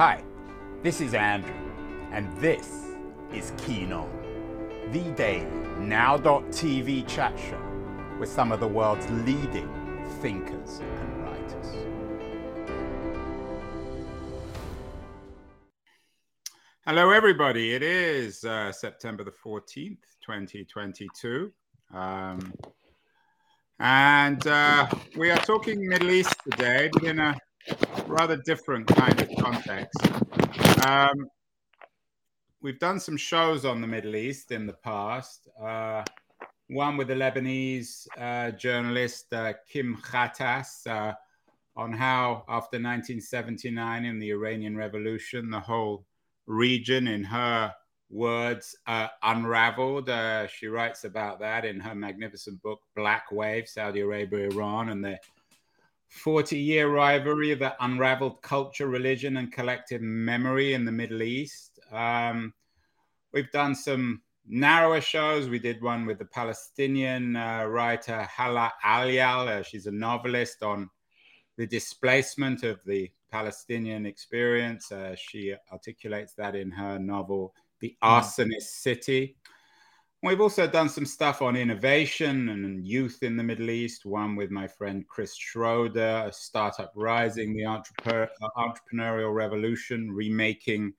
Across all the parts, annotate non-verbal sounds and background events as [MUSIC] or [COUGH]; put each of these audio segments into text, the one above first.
Hi, this is Andrew, and this is Keen On, the daily now.tv chat show with some of the world's leading thinkers and writers. Hello, everybody. It is uh, September the 14th, 2022. Um, and uh, we are talking Middle East today, but in a rather different kind of context. Um, we've done some shows on the Middle East in the past. Uh, one with the Lebanese uh, journalist uh, Kim Ghattas uh, on how, after 1979 in the Iranian Revolution, the whole region, in her words uh, unraveled. Uh, she writes about that in her magnificent book, Black Wave Saudi Arabia, Iran, and the 40 year rivalry that unraveled culture, religion, and collective memory in the Middle East. Um, we've done some narrower shows. We did one with the Palestinian uh, writer Hala Alyan. Uh, she's a novelist on the displacement of the Palestinian experience. Uh, she articulates that in her novel the arsonist city. We've also done some stuff on innovation and youth in the Middle East, one with my friend Chris Schroeder, a Startup Rising, the entrepreneurial revolution, remaking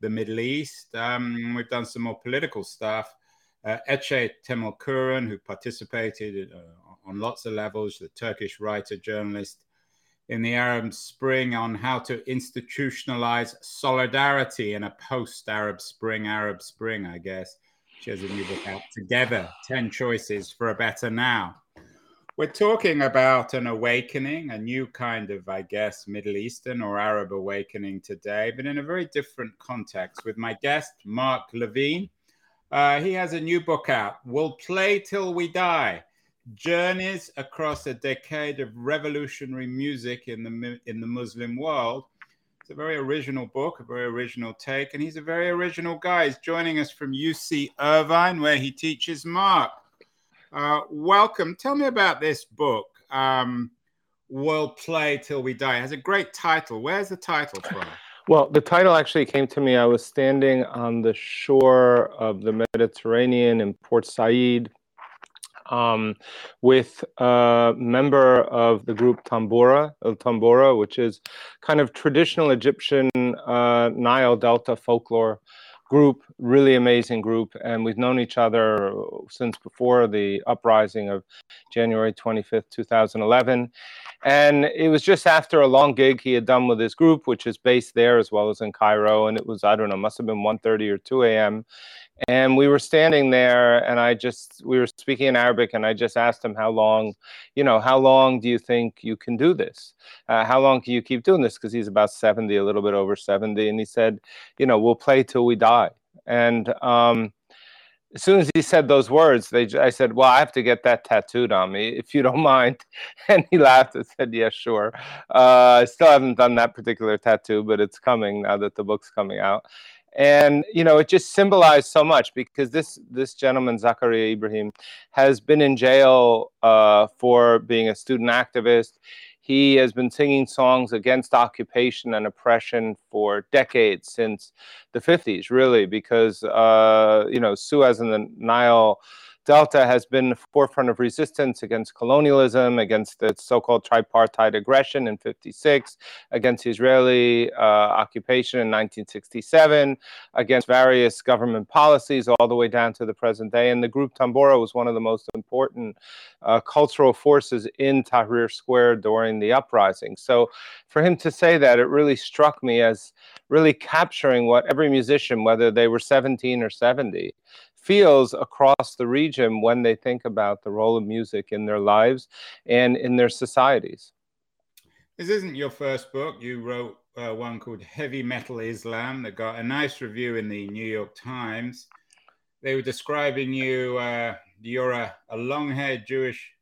the Middle East. Um, we've done some more political stuff. Uh, Ece Temelkuran, who participated uh, on lots of levels, the Turkish writer, journalist, in the Arab Spring on how to institutionalize solidarity in a post Arab Spring, Arab Spring, I guess. She has a new book out together 10 Choices for a Better Now. We're talking about an awakening, a new kind of, I guess, Middle Eastern or Arab awakening today, but in a very different context with my guest, Mark LeVine. Uh, he has a new book out, We'll Play Till We Die journeys across a decade of revolutionary music in the in the Muslim world. It's a very original book, a very original take, and he's a very original guy. He's joining us from UC Irvine, where he teaches Mark. Uh, welcome. Tell me about this book. Um, we'll play till we die. It has a great title. Where's the title from? Well, the title actually came to me. I was standing on the shore of the Mediterranean in Port Said, um, with a member of the group Tanbura, El Tanbura, which is kind of traditional Egyptian uh, Nile Delta folklore group, really amazing group. And we've known each other since before the uprising of January 25th, 2011. And it was just after a long gig he had done with his group, which is based there as well as in Cairo. And it was, I don't know, must have been 1.30 or 2 a.m and we were standing there and i just we were speaking in arabic and i just asked him how long you know how long do you think you can do this uh, how long can you keep doing this because he's about 70 a little bit over 70 and he said you know we'll play till we die and um, as soon as he said those words, they, I said, "Well, I have to get that tattooed on me, if you don't [LAUGHS] mind." And he laughed and said, "Yeah, sure." Uh, I still haven't done that particular tattoo, but it's coming now that the book's coming out and you know it just symbolized so much because this this gentleman zakaria ibrahim has been in jail uh, for being a student activist. He has been singing songs against occupation and oppression for decades since the 50s really because uh, you know suez and the nile Delta has been the forefront of resistance against colonialism, against the so-called tripartite aggression in 56, against Israeli uh, occupation in 1967, against various government policies all the way down to the present day. And the group Tanbura was one of the most important uh, cultural forces in Tahrir Square during the uprising. So for him to say that, it really struck me as really capturing what every musician, whether they were 17 or 70, feels across the region when they think about the role of music in their lives and in their societies. This isn't your first book. You wrote uh, one called Heavy Metal Islam that got a nice review in the New York Times. They were describing you, uh, you're a, a long haired Jewish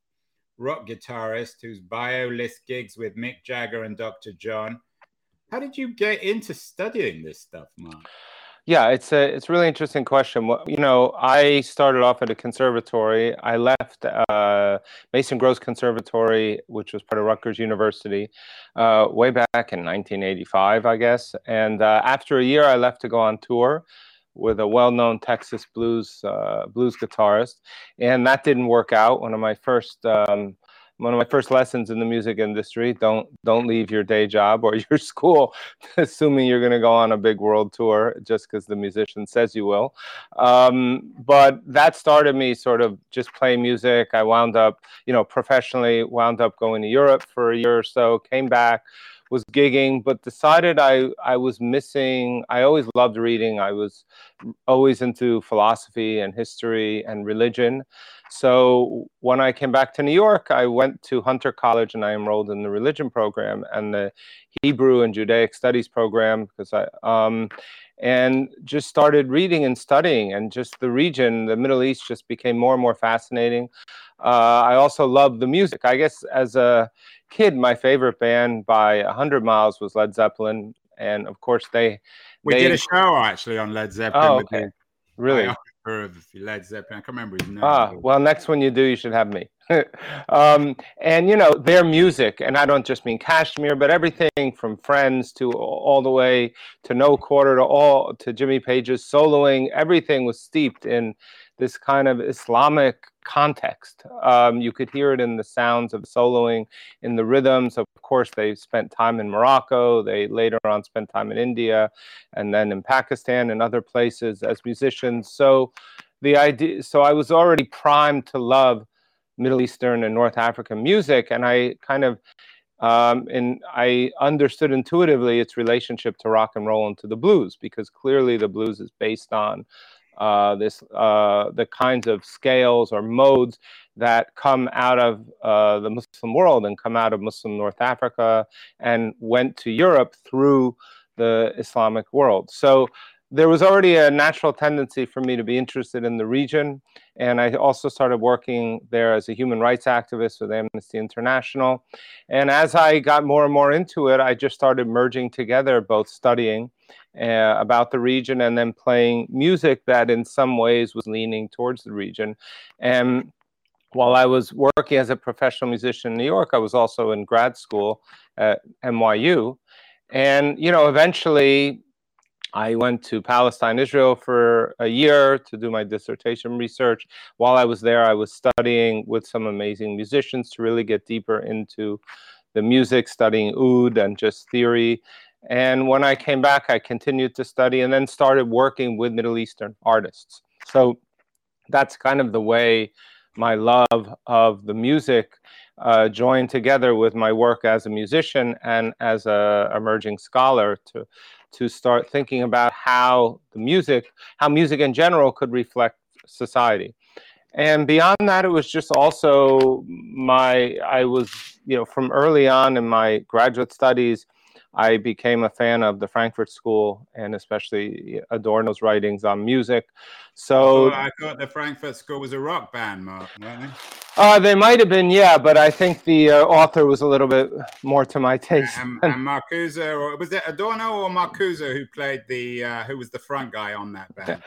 rock guitarist whose bio lists gigs with Mick Jagger and Dr. John. How did you get into studying this stuff, Mark? Yeah, it's a it's a really interesting question. You know, I started off at a conservatory. I left uh, Mason Gross Conservatory, which was part of Rutgers University, uh, way back in 1985, I guess. And uh, after a year, I left to go on tour with a well-known Texas blues uh, blues guitarist, and that didn't work out. One of my first um, one of my first lessons in the music industry don't don't leave your day job or [LAUGHS] your school assuming you're going to go on a big world tour just because the musician says you will. Um, but that started me sort of just playing music. I wound up you know professionally wound up going to europe for a year or so came back was gigging, but decided I I was missing. I always loved reading. I was always into philosophy and history and religion. So when I came back to New York, I went to Hunter College and I enrolled in the religion program and the Hebrew and Judaic Studies program because I um, and just started reading and studying and just the region, the Middle East, just became more and more fascinating. Uh, I also love the music. I guess as a kid, my favorite band by a hundred miles was Led Zeppelin, and of course they. We they, did a show actually on Led Zeppelin. Oh, okay. Really? Of Led Zeppelin. I can't remember his name. Ah, well, next one you do, you should have me. [LAUGHS] um, and you know their music, and I don't just mean Kashmir, but everything from Friends to all the way to No Quarter to all to Jimmy Page's soloing. Everything was steeped in this kind of Islamic context. Um, you could hear it in the sounds of soloing, in the rhythms. Of course, they spent time in Morocco. They later on spent time in India, and then in Pakistan and other places as musicians. So the idea. So I was already primed to love Middle Eastern and North African music, and I kind of. Um, and I understood intuitively its relationship to rock and roll and to the blues because clearly the blues is based on uh, this uh, the kinds of scales or modes that come out of uh, the Muslim world and come out of Muslim North Africa and went to Europe through the Islamic world. So there was already a natural tendency for me to be interested in the region. And I also started working there as a human rights activist with Amnesty International. And as I got more and more into it, I just started merging together both studying uh, about the region and then playing music that in some ways was leaning towards the region. And while I was working as a professional musician in New York, I was also in grad school at NYU. And, you know, eventually I went to Palestine, Israel for a year to do my dissertation research. While I was there, I was studying with some amazing musicians to really get deeper into the music, studying oud and just theory. And when I came back, I continued to study and then started working with Middle Eastern artists. So that's kind of the way my love of the music uh, joined together with my work as a musician and as a emerging scholar to to start thinking about how the music, how music in general could reflect society. And beyond that, it was just also my, I was, you know, from early on in my graduate studies, I became a fan of the Frankfurt School and especially uh, Adorno's writings on music. So oh, I thought the Frankfurt School was a rock band, Mark? Uh, they might have been, yeah, but I think the uh, author was a little bit more to my taste. And, and Marcuse, or was it Adorno or Marcuse who played the, uh, who was the front guy on that band?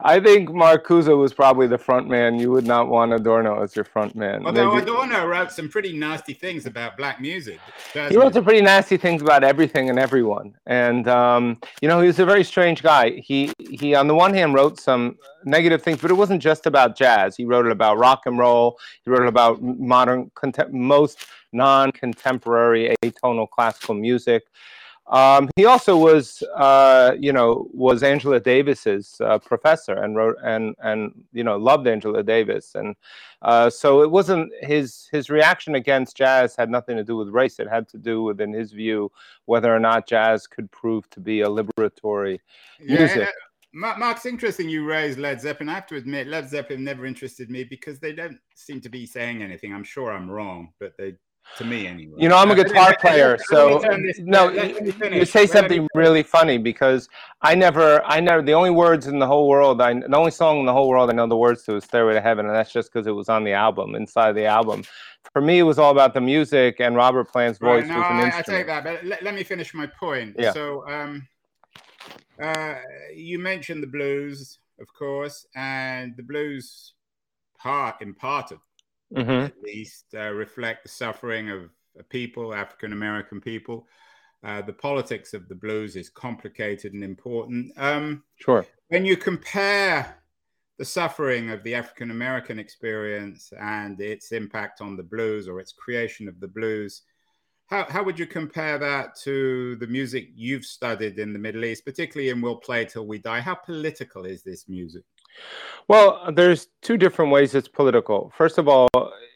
I think Marcuse was probably the front man. You would not want Adorno as your front man. Although Maybe. Adorno wrote some pretty nasty things about black music. He wrote some pretty nasty things about everything and everyone. And, um, you know, he was a very strange guy. He, he, on the one hand, wrote some negative things, but it wasn't just about jazz. He wrote it about rock and roll. He wrote it about modern, most non-contemporary atonal classical music. Um, he also was, uh, you know, was Angela Davis's uh, professor and wrote and and you know loved Angela Davis, and uh, so it wasn't his his reaction against jazz had nothing to do with race. It had to do with, in his view, whether or not jazz could prove to be a liberatory yeah, music. Mark's interesting you raised Led Zeppelin. I have to admit, Led Zeppelin never interested me because they don't seem to be saying anything. I'm sure I'm wrong, but they, to me anyway. You know, I'm a guitar player, so no, you say something really funny because I never, I never, the only words in the whole world, I, the only song in the whole world I know the words to is Stairway to Heaven, and that's just because it was on the album, inside the album. For me, it was all about the music, and Robert Plant's voice right, no, was an I, instrument. I take that, but let, let me finish my point. Yeah. So, um, uh, you mentioned the blues, of course, and the blues part in part of mm-hmm. at least uh, reflect the suffering of people, African American people. Uh, the politics of the blues is complicated and important. Um, sure. When you compare the suffering of the African American experience and its impact on the blues or its creation of the blues, how, how would you compare that to the music you've studied in the Middle East, particularly in We'll Play Till We Die? How political is this music? Well, there's two different ways it's political. First of all,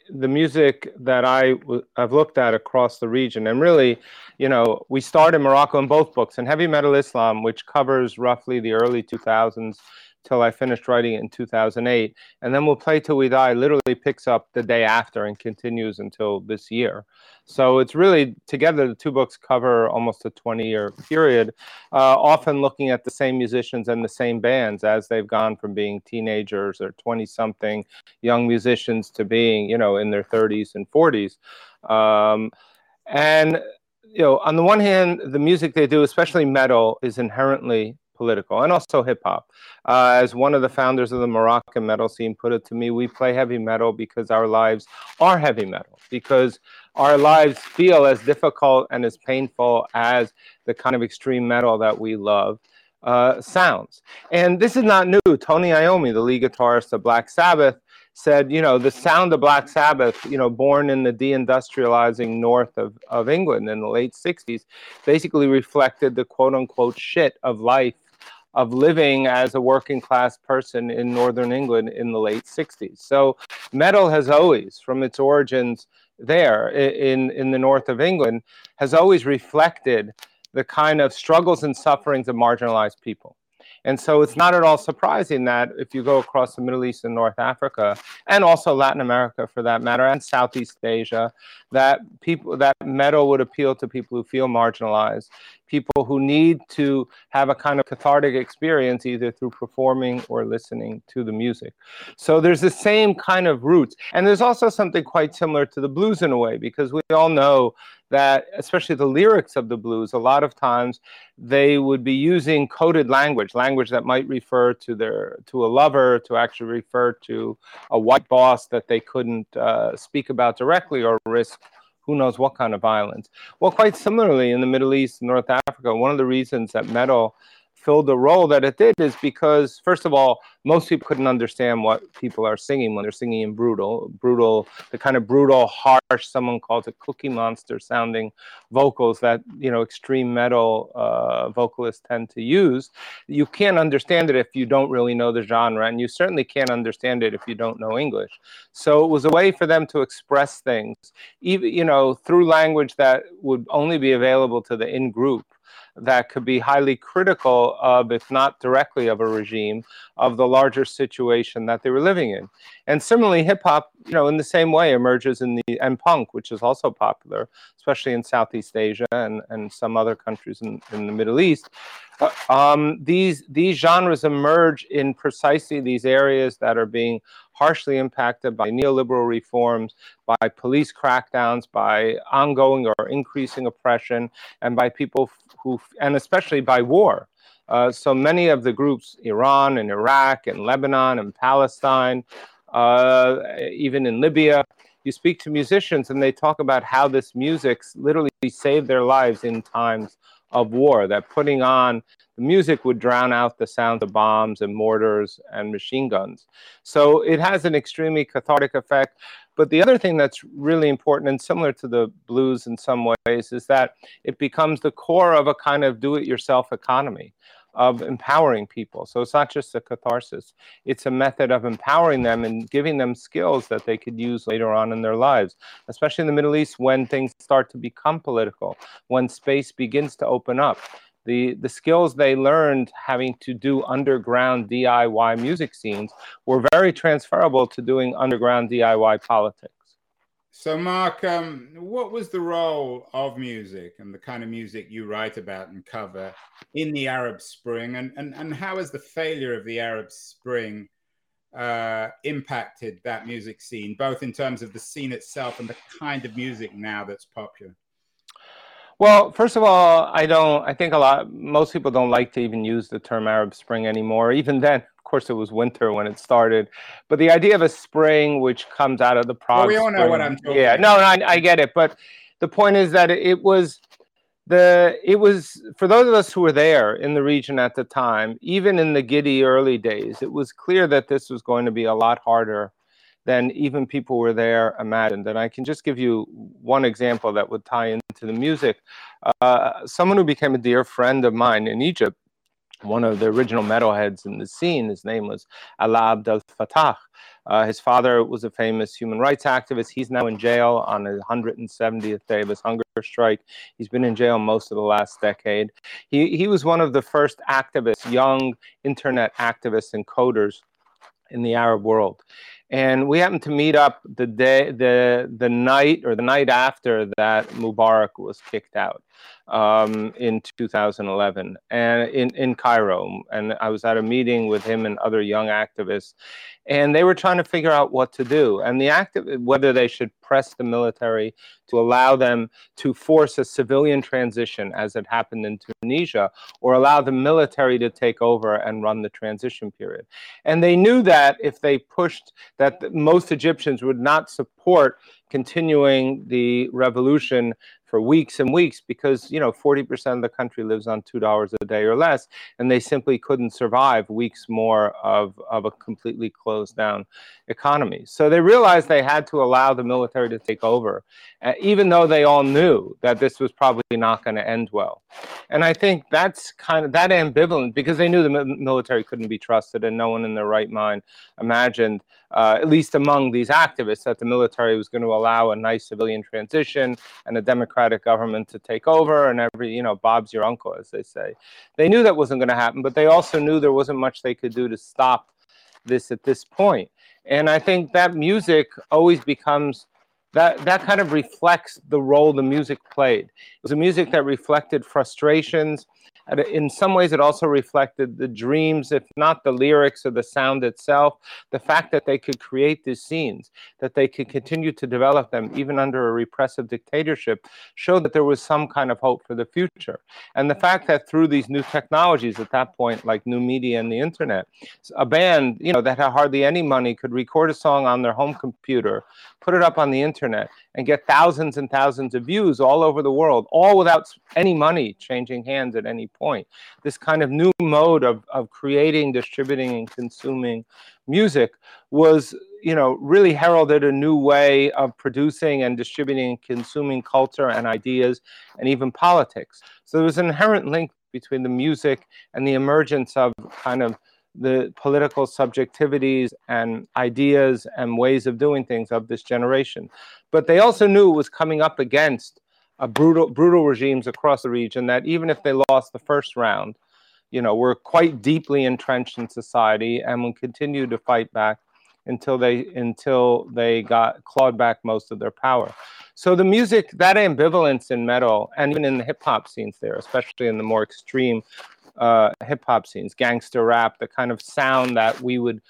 the music that I w- I've looked at across the region, and really, you know, we start in Morocco in both books, and Heavy Metal Islam, which covers roughly the early 2000s till I finished writing it in 2008. And then We'll Play Till We Die literally picks up the day after and continues until this year. So it's really together, the two books cover almost a 20 year period, uh, often looking at the same musicians and the same bands as they've gone from being teenagers or 20 something young musicians to being, you know, in their 30s and 40s. Um, and you know, on the one hand, the music they do, especially metal, is inherently political and also hip hop. Uh, as one of the founders of the Moroccan metal scene put it to me, we play heavy metal because our lives are heavy metal, because our lives feel as difficult and as painful as the kind of extreme metal that we love. Uh, sounds. And this is not new. Tony Iommi, the lead guitarist of Black Sabbath, said, you know, the sound of Black Sabbath, you know, born in the deindustrializing north of, of England in the late 60s, basically reflected the quote unquote shit of life of living as a working class person in northern England in the late 60s. So metal has always, from its origins there in, in the north of England, has always reflected the kind of struggles and sufferings of marginalized people. And so it's not at all surprising that if you go across the Middle East and North Africa, and also Latin America for that matter, and Southeast Asia, that people that metal would appeal to people who feel marginalized, people who need to have a kind of cathartic experience either through performing or listening to the music. So there's the same kind of roots. And there's also something quite similar to the blues in a way, because we all know that especially the lyrics of the blues a lot of times they would be using coded language language that might refer to their to a lover to actually refer to a white boss that they couldn't uh, speak about directly or risk who knows what kind of violence. Well quite similarly in the middle east north africa one of the reasons that metal filled the role that it did is because, first of all, most people couldn't understand what people are singing when they're singing in brutal, brutal, the kind of brutal, harsh, someone calls it cookie monster sounding vocals that, you know, extreme metal uh, vocalists tend to use. You can't understand it if you don't really know the genre, and you certainly can't understand it if you don't know English. So it was a way for them to express things, even, you know, through language that would only be available to the in group that could be highly critical of, if not directly of a regime, of the larger situation that they were living in. And similarly, hip hop, you know, in the same way emerges in the and punk, which is also popular, especially in Southeast Asia and, and some other countries in, in the Middle East. Uh, um, these these genres emerge in precisely these areas that are being harshly impacted by neoliberal reforms, by police crackdowns, by ongoing or increasing oppression, and by people who, and especially by war. Uh, so many of the groups, Iran and Iraq and Lebanon and Palestine, uh, even in Libya, you speak to musicians and they talk about how this music literally saved their lives in times of war, that putting on the music would drown out the sound of bombs and mortars and machine guns. So it has an extremely cathartic effect. But the other thing that's really important and similar to the blues in some ways is that it becomes the core of a kind of do it yourself economy of empowering people. So it's not just a catharsis, it's a method of empowering them and giving them skills that they could use later on in their lives, especially in the Middle East when things start to become political, when space begins to open up. The, the skills they learned having to do underground DIY music scenes were very transferable to doing underground DIY politics. So, Mark, um, what was the role of music and the kind of music you write about and cover in the Arab Spring? And, and, and how has the failure of the Arab Spring uh, impacted that music scene, both in terms of the scene itself and the kind of music now that's popular? Well, first of all, I don't. I think a lot. Most people don't like to even use the term Arab Spring anymore. Even then, course, it was winter when it started. But the idea of a spring which comes out of the Prague. Well, we all know spring, what I'm talking. Yeah, no, no I, I get it. But the point is that it was the it was for those of us who were there in the region at the time, even in the giddy early days, it was clear that this was going to be a lot harder than even people were there imagined. And I can just give you one example that would tie into the music. Uh, someone who became a dear friend of mine in Egypt, one of the original metalheads in the scene, his name was Alaa Abdel Fattah. Uh, his father was a famous human rights activist. He's now in jail on his 170th day of his hunger strike. He's been in jail most of the last decade. He, he was one of the first activists, young internet activists and coders in the Arab world and we happened to meet up the day the the night or the night after that Mubarak was kicked out um, in 2011 and in, in Cairo. And I was at a meeting with him and other young activists, and they were trying to figure out what to do. And the active whether they should press the military to allow them to force a civilian transition as it happened in Tunisia, or allow the military to take over and run the transition period. And they knew that if they pushed that most Egyptians would not support continuing the revolution for weeks and weeks because you know 40% of the country lives on two dollars a day or less and they simply couldn't survive weeks more of, of a completely closed down economy. So they realized they had to allow the military to take over uh, even though they all knew that this was probably not going to end well. And i think that's kind of that ambivalent because they knew the military couldn't be trusted and no one in their right mind imagined uh, at least among these activists, that the military was going to allow a nice civilian transition and a democratic government to take over, and every, you know, Bob's your uncle, as they say. They knew that wasn't going to happen, but they also knew there wasn't much they could do to stop this at this point. And I think that music always becomes that that kind of reflects the role the music played. It was a music that reflected frustrations in some ways, it also reflected the dreams, if not the lyrics or the sound itself, the fact that they could create these scenes, that they could continue to develop them even under a repressive dictatorship, showed that there was some kind of hope for the future. And the fact that through these new technologies at that point, like new media and the internet, a band, you know, that had hardly any money could record a song on their home computer, put it up on the internet, and get thousands and thousands of views all over the world, all without any money changing hands at any point. This kind of new mode of, of creating, distributing, and consuming music was, you know, really heralded a new way of producing and distributing and consuming culture and ideas and even politics. So there was an inherent link between the music and the emergence of kind of the political subjectivities and ideas and ways of doing things of this generation. But they also knew it was coming up against a brutal, brutal regimes across the region that even if they lost the first round, you know, were quite deeply entrenched in society and would continue to fight back until they until they got clawed back most of their power. So the music, that ambivalence in metal, and even in the hip hop scenes there, especially in the more extreme uh, hip hop scenes, gangster rap, the kind of sound that we would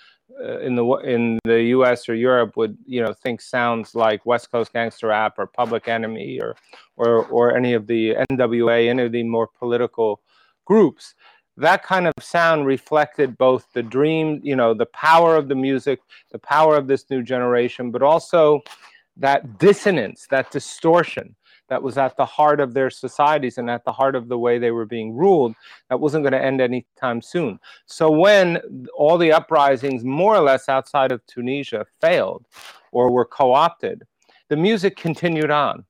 uh, in the in the U.S. or Europe would you know think sounds like West Coast gangster rap or Public Enemy or or or any of the NWA, any of the more political groups. That kind of sound reflected both the dream, you know, the power of the music, the power of this new generation, but also that dissonance, that distortion that was at the heart of their societies and at the heart of the way they were being ruled that wasn't going to end anytime soon. So when all the uprisings, more or less outside of Tunisia, failed or were co opted, the music continued on.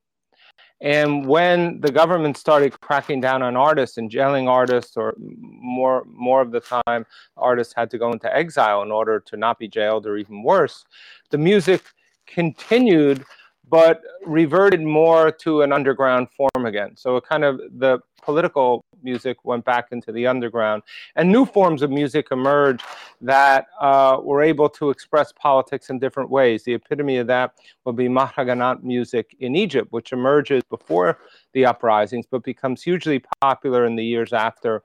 And when the government started cracking down on artists and jailing artists, or more more of the time, artists had to go into exile in order to not be jailed, or even worse, the music continued but reverted more to an underground form again. So it kind of the political music went back into the underground, and new forms of music emerged that uh, were able to express politics in different ways. The epitome of that would be Mahraganat music in Egypt, which emerges before the uprisings, but becomes hugely popular in the years after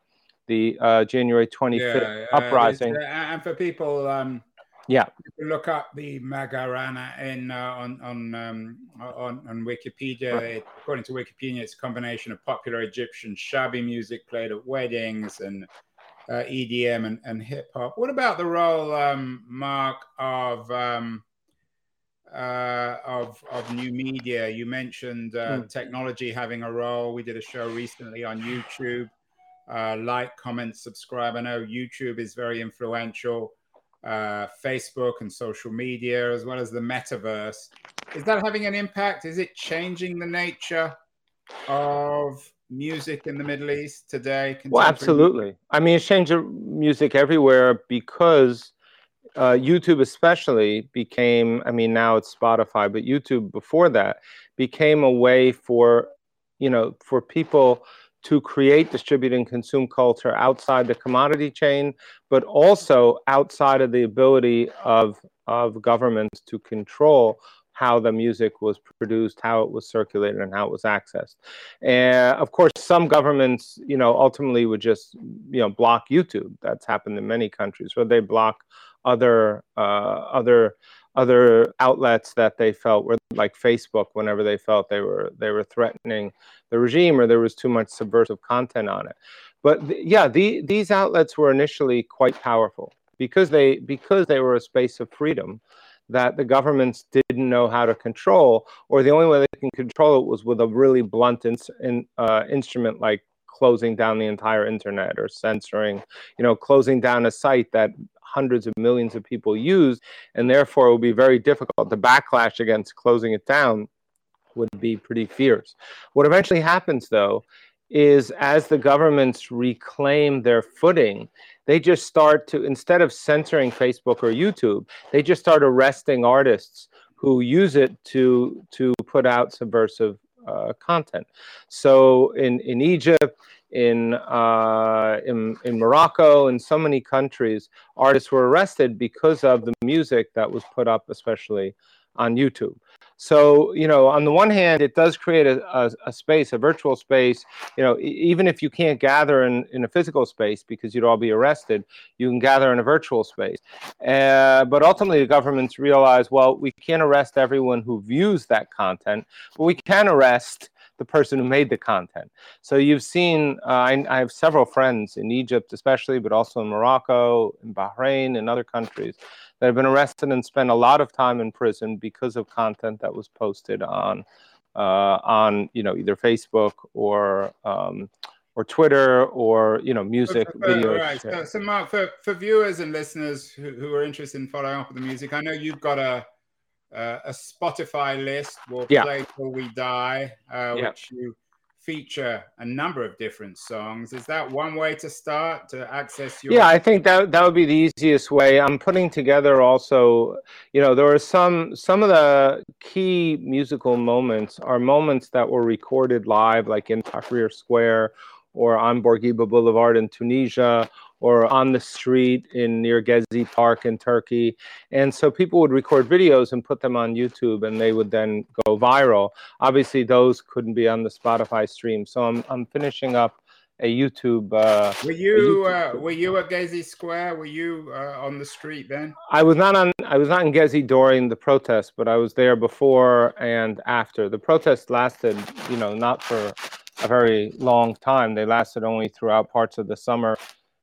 the uh, January 25th yeah, uh, uprising. and for people um, Yeah. look up the Macarena in uh, on on, um, on on Wikipedia. It, according to Wikipedia, it's a combination of popular Egyptian shaabi music played at weddings and uh, EDM and, and hip hop. What about the role, um, Mark, of um, uh, of of new media? You mentioned uh, mm. technology having a role. We did a show recently on YouTube. Uh, like, comment, subscribe. I know YouTube is very influential uh, Facebook and social media, as well as the metaverse. Is that having an impact? Is it changing the nature of music in the Middle East today? Well, absolutely. I mean, it's changed music everywhere because uh, YouTube, especially, became. I mean, now it's Spotify, but YouTube before that became a way for, you know, for people to create, distribute, and consume culture outside the commodity chain, but also outside of the ability of, of governments to control how the music was produced, how it was circulated, and how it was accessed. And of course, some governments, you know, ultimately would just, you know, block YouTube. That's happened in many countries, where they block other uh, other other outlets that they felt were like Facebook whenever they felt they were they were threatening the regime or there was too much subversive content on it. But th- yeah, the, these outlets were initially quite powerful because they because they were a space of freedom that the governments didn't know how to control, or the only way they can control it was with a really blunt in, in, uh, instrument like closing down the entire internet or censoring, you know, closing down a site that hundreds of millions of people use, and therefore it would be very difficult. The backlash against closing it down would be pretty fierce. What eventually happens, though, is as the governments reclaim their footing, they just start to, instead of censoring Facebook or YouTube, they just start arresting artists who use it to to put out subversive uh, content. So in in Egypt, in, uh, in in Morocco, in so many countries, artists were arrested because of the music that was put up, especially on YouTube. So, you know, on the one hand, it does create a, a, a space, a virtual space. You know, even if you can't gather in, in a physical space because you'd all be arrested, you can gather in a virtual space. Uh, but ultimately, the governments realize, well, we can't arrest everyone who views that content, but we can arrest the person who made the content. So you've seen, uh, I, I, have several friends in Egypt, especially, but also in Morocco, in Bahrain, and other countries that have been arrested and spent a lot of time in prison because of content that was posted on, uh, on you know, either Facebook or um, or Twitter or you know music for, for, videos. Right. So, so, Mark, for, for viewers and listeners who, who are interested in following up with the music, I know you've got a uh, a Spotify list. We'll yeah. play till we die, uh, yeah. which you feature a number of different songs. Is that one way to start to access your? Yeah, I think that that would be the easiest way. I'm putting together also. You know, there are some some of the key musical moments are moments that were recorded live, like in Tahrir Square or on Bourguiba Boulevard in Tunisia or on the street in near Gezi Park in Turkey. And so people would record videos and put them on YouTube and they would then go viral. Obviously, those couldn't be on the Spotify stream. So I'm, I'm finishing up a YouTube. Uh, were you YouTube uh, were you at Gezi Square? Were you uh, on the street then? I was not on. I was not in Gezi during the protest, but I was there before and after. The protest lasted, you know, not for a very long time. They lasted only throughout parts of the summer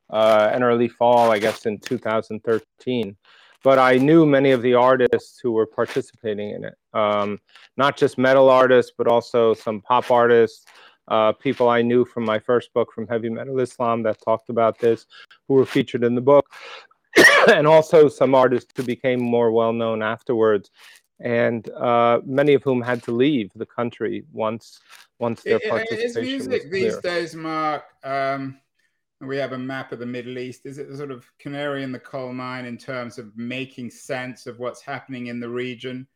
uh, and early fall, I guess, in 2013. But I knew many of the artists who were participating in it, um, not just metal artists, but also some pop artists, uh, people I knew from my first book, from Heavy Metal Islam, that talked about this, who were featured in the book, [COUGHS] and also some artists who became more well known afterwards, and uh, many of whom had to leave the country once once their participation. Is music these days, Mark? Um we have a map of the Middle East. Is it the sort of canary in the coal mine in terms of making sense of what's happening in the region?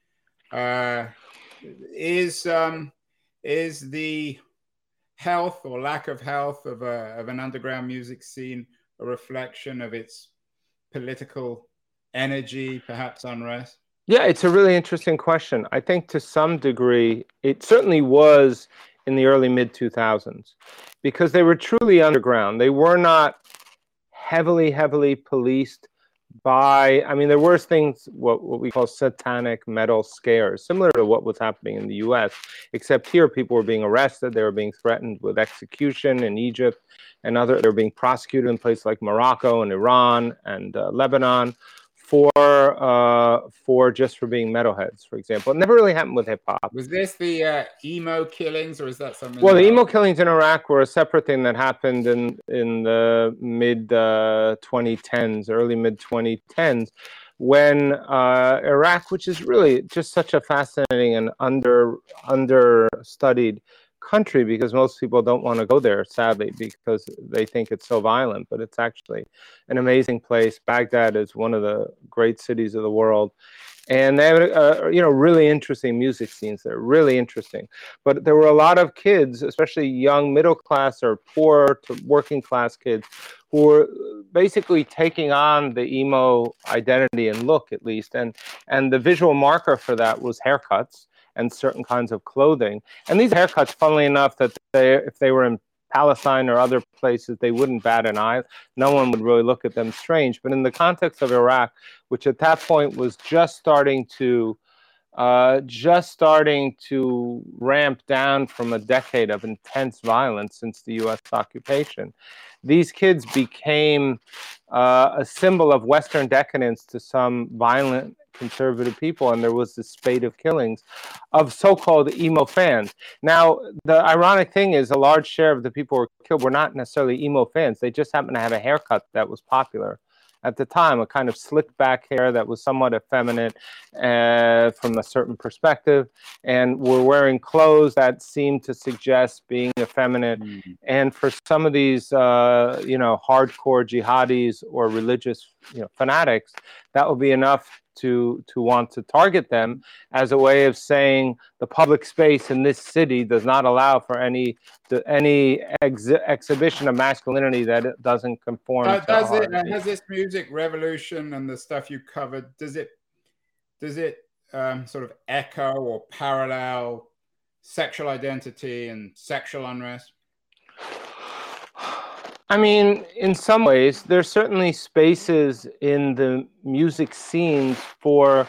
Uh, is um, is the health or lack of health of, a, of an underground music scene a reflection of its political energy, perhaps unrest? Yeah, it's a really interesting question. I think to some degree, it certainly was in the early mid 2000s because they were truly underground. They were not heavily, heavily policed by, I mean, there were things, what, what we call satanic metal scares, similar to what was happening in the US, except here people were being arrested, they were being threatened with execution in Egypt and other, they were being prosecuted in places like Morocco and Iran and uh, Lebanon for uh, for just for being metalheads, for example. It never really happened with hip hop. Was this the uh, emo killings, or is that something? Well, the emo killings in Iraq were a separate thing that happened in in the mid uh, 2010s, early mid 2010s, when uh, Iraq, which is really just such a fascinating and under understudied country because most people don't want to go there, sadly, because they think it's so violent. But it's actually an amazing place. Baghdad is one of the great cities of the world. And they have, uh, you know, really interesting music scenes there, really interesting. But there were a lot of kids, especially young middle class or poor to working class kids, who were basically taking on the emo identity and look, at least. And and the visual marker for that was haircuts and certain kinds of clothing. And these haircuts, funnily enough, that they, if they were in Palestine or other places, they wouldn't bat an eye. No one would really look at them strange. But in the context of Iraq, which at that point was just starting to uh, just starting to ramp down from a decade of intense violence since the U.S. occupation. These kids became uh, a symbol of Western decadence to some violent conservative people, and there was this spate of killings of so-called emo fans. Now, the ironic thing is, a large share of the people who were killed were not necessarily emo fans; they just happened to have a haircut that was popular at the time, a kind of slick back hair that was somewhat effeminate uh, from a certain perspective, and were wearing clothes that seemed to suggest being effeminate. Mm. And for some of these, uh, you know, hardcore jihadis or religious, you know, fanatics, that would be enough to to want to target them as a way of saying the public space in this city does not allow for any the, any ex- exhibition of masculinity that it doesn't conform. Uh, does it uh, has this music revolution and the stuff you covered? Does it does it um, sort of echo or parallel sexual identity and sexual unrest? I mean, in some ways, there's certainly spaces in the music scenes for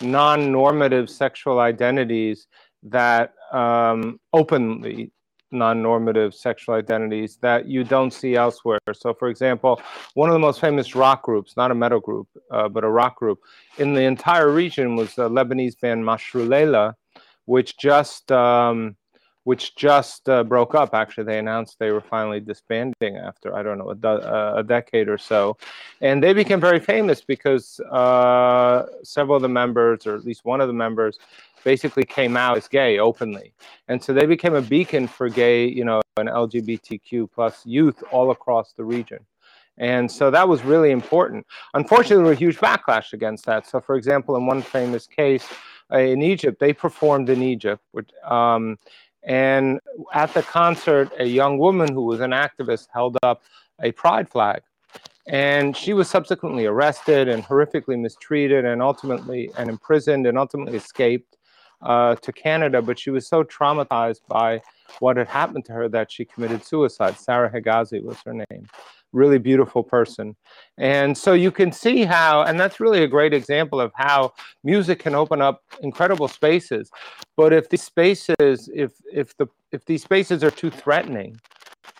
non-normative sexual identities that um, openly non-normative sexual identities that you don't see elsewhere. So, for example, one of the most famous rock groups, not a metal group, uh, but a rock group in the entire region was the Lebanese band Mashrou' Leila, which just um, which just uh, broke up. Actually, they announced they were finally disbanding after I don't know a, uh, a decade or so, and they became very famous because uh, several of the members, or at least one of the members, basically came out as gay openly, and so they became a beacon for gay, you know, and LGBTQ plus youth all across the region. And so that was really important. Unfortunately, there was huge backlash against that. So, for example, in one famous case uh, in Egypt, they performed in Egypt, which, um, and at the concert, a young woman who was an activist held up a pride flag. And she was subsequently arrested and horrifically mistreated and ultimately and imprisoned and ultimately escaped uh, to Canada. But she was so traumatized by what had happened to her that she committed suicide. Sarah Hegazi was her name really beautiful person. And so you can see how, and that's really a great example of how music can open up incredible spaces. But if these spaces, if if the if these spaces are too threatening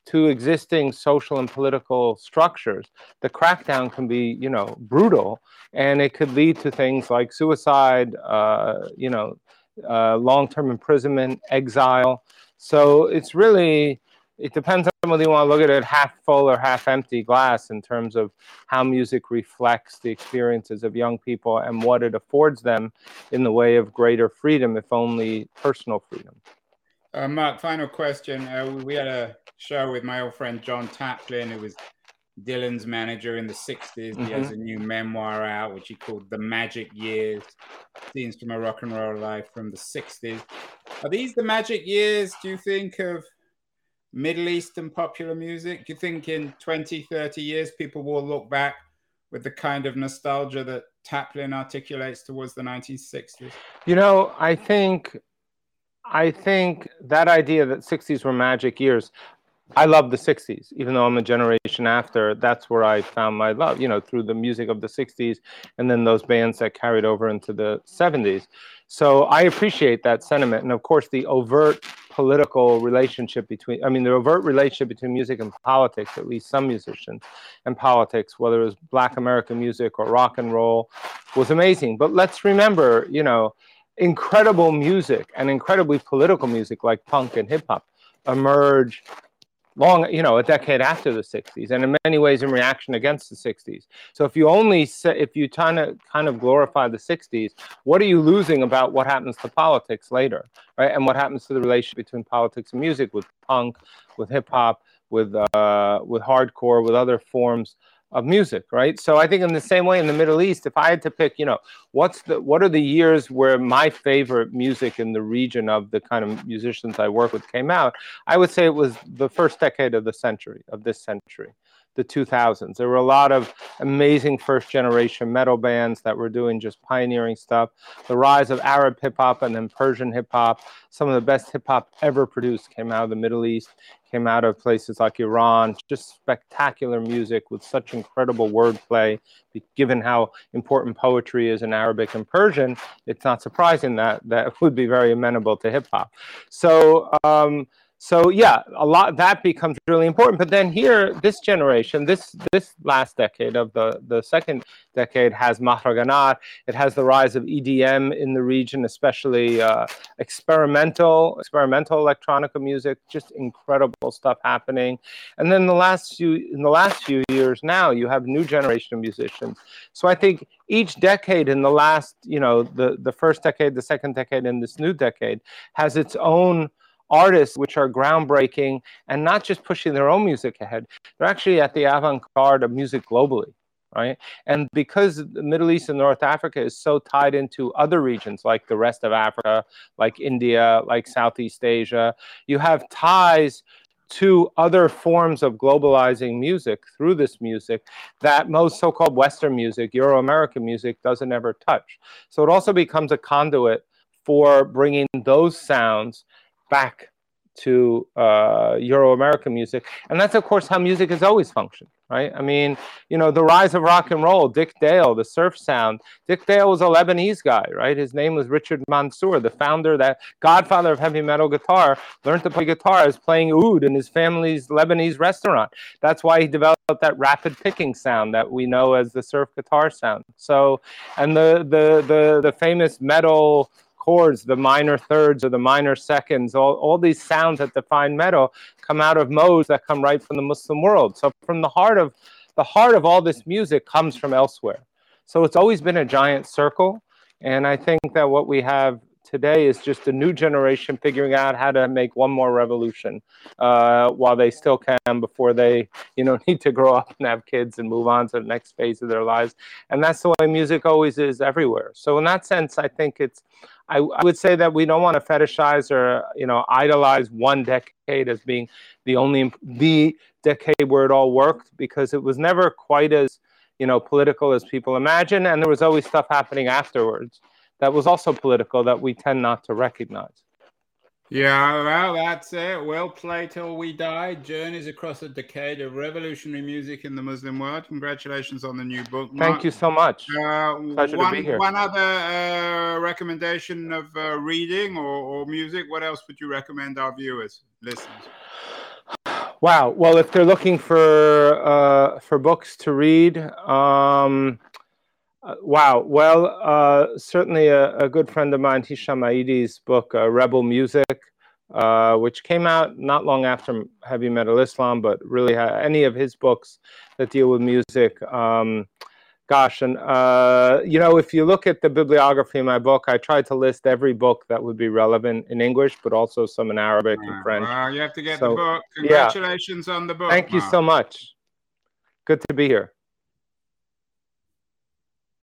to existing social and political structures, the crackdown can be, you know, brutal, and it could lead to things like suicide, uh, you know, uh, long-term imprisonment, exile. So it's really it depends you want to look at it half full or half empty glass in terms of how music reflects the experiences of young people and what it affords them in the way of greater freedom, if only personal freedom. Uh, Mark, final question. Uh, we had a show with my old friend John Taplin, who was Dylan's manager in the 60s. Mm-hmm. He has mm-hmm. a new memoir out, which he called The Magic Years Scenes from a Rock and Roll Life from the 60s. Are these the magic years, do you think, of Middle Eastern popular music? Do you think in 20, 30 years people will look back with the kind of nostalgia that Taplin articulates towards the 1960s? You know, I think I think that idea that 60s were magic years I love the 60s, even though I'm a generation after. That's where I found my love, you know, through the music of the 60s and then those bands that carried over into the 70s. So I appreciate that sentiment. And of course, the overt political relationship between, I mean, the overt relationship between music and politics, at least some musicians and politics, whether it was Black American music or rock and roll, was amazing. But let's remember, you know, incredible music and incredibly political music like punk and hip hop emerge long, you know, a decade after the 60s, and in many ways in reaction against the 60s. So if you only say, if you kind of kind of glorify the 60s, what are you losing about what happens to politics later, right? And what happens to the relationship between politics and music, with punk, with hip hop, with uh, with hardcore, with other forms of music, right? So I think in the same way in the Middle East, if I had to pick, you know, what's the what are the years where my favorite music in the region of the kind of musicians I work with came out, I would say it was the first decade of the century, of this century the 2000s. There were a lot of amazing first generation metal bands that were doing just pioneering stuff. The rise of Arab hip hop and then Persian hip hop. Some of the best hip hop ever produced came out of the Middle East came out of places like Iran, just spectacular music with such incredible wordplay. Given how important poetry is in Arabic and Persian, it's not surprising that that [LAUGHS] would be very amenable to hip hop. So, um, so yeah, a lot that becomes really important. But then here, this generation, this this last decade of the the second decade has mahraganat. It has the rise of EDM in the region, especially uh, experimental experimental electronica music. Just incredible stuff happening. And then the last few in the last few years now, you have new generation of musicians. So I think each decade in the last, you know, the the first decade, the second decade, and this new decade has its own artists which are groundbreaking and not just pushing their own music ahead, they're actually at the avant garde of music globally. Right. And because the Middle East and North Africa is so tied into other regions like the rest of Africa, like India, like Southeast Asia, you have ties to other forms of globalizing music through this music that most so called Western music, Euro American music, doesn't ever touch. So it also becomes a conduit for bringing those sounds back to uh, Euro American music. And that's, of course, how music has always functioned, right? I mean, you know, the rise of rock and roll, Dick Dale, the surf sound. Dick Dale was a Lebanese guy, right? His name was Richard Mansour, the founder, that godfather of heavy metal guitar, learned to play guitar as playing oud in his family's Lebanese restaurant. That's why he developed that rapid picking sound that we know as the surf guitar sound. So, and the, the, the, the famous metal chords, the minor thirds or the minor seconds, all, all these sounds that define metal come out of modes that come right from the Muslim world. So from the heart of the heart of all this music comes from elsewhere. So it's always been a giant circle. And I think that what we have today is just a new generation figuring out how to make one more revolution uh, while they still can before they you know [LAUGHS] need to grow up and have kids and move on to the next phase of their lives and that's the way music always is everywhere so in that sense i think it's I, I would say that we don't want to fetishize or you know idolize one decade as being the only the decade where it all worked because it was never quite as you know political as people imagine and there was always stuff happening afterwards that was also political that we tend not to recognize. Yeah, well, that's it. We'll play till we die. Journeys across a decade of revolutionary music in the Muslim world. Congratulations on the new book. Mark. Thank you so much. Uh, Pleasure one, to be here. One other uh, recommendation of uh, reading or, or music. What else would you recommend our viewers, listeners? Wow. Well, if they're looking for uh, for books to read, um, uh, wow. Well, uh, certainly a, a, good friend of mine, Hisham Aidi's book, uh, Rebel Music, uh, which came out not long after Heavy Metal Islam, but really any of his books that deal with music. Um, gosh, and uh, you know, if you look at the bibliography in my book, I tried to list every book that would be relevant in English, but also some in Arabic and French. Well, you have to get so, the book. Congratulations yeah. on the book. Thank you so much. Good to be here.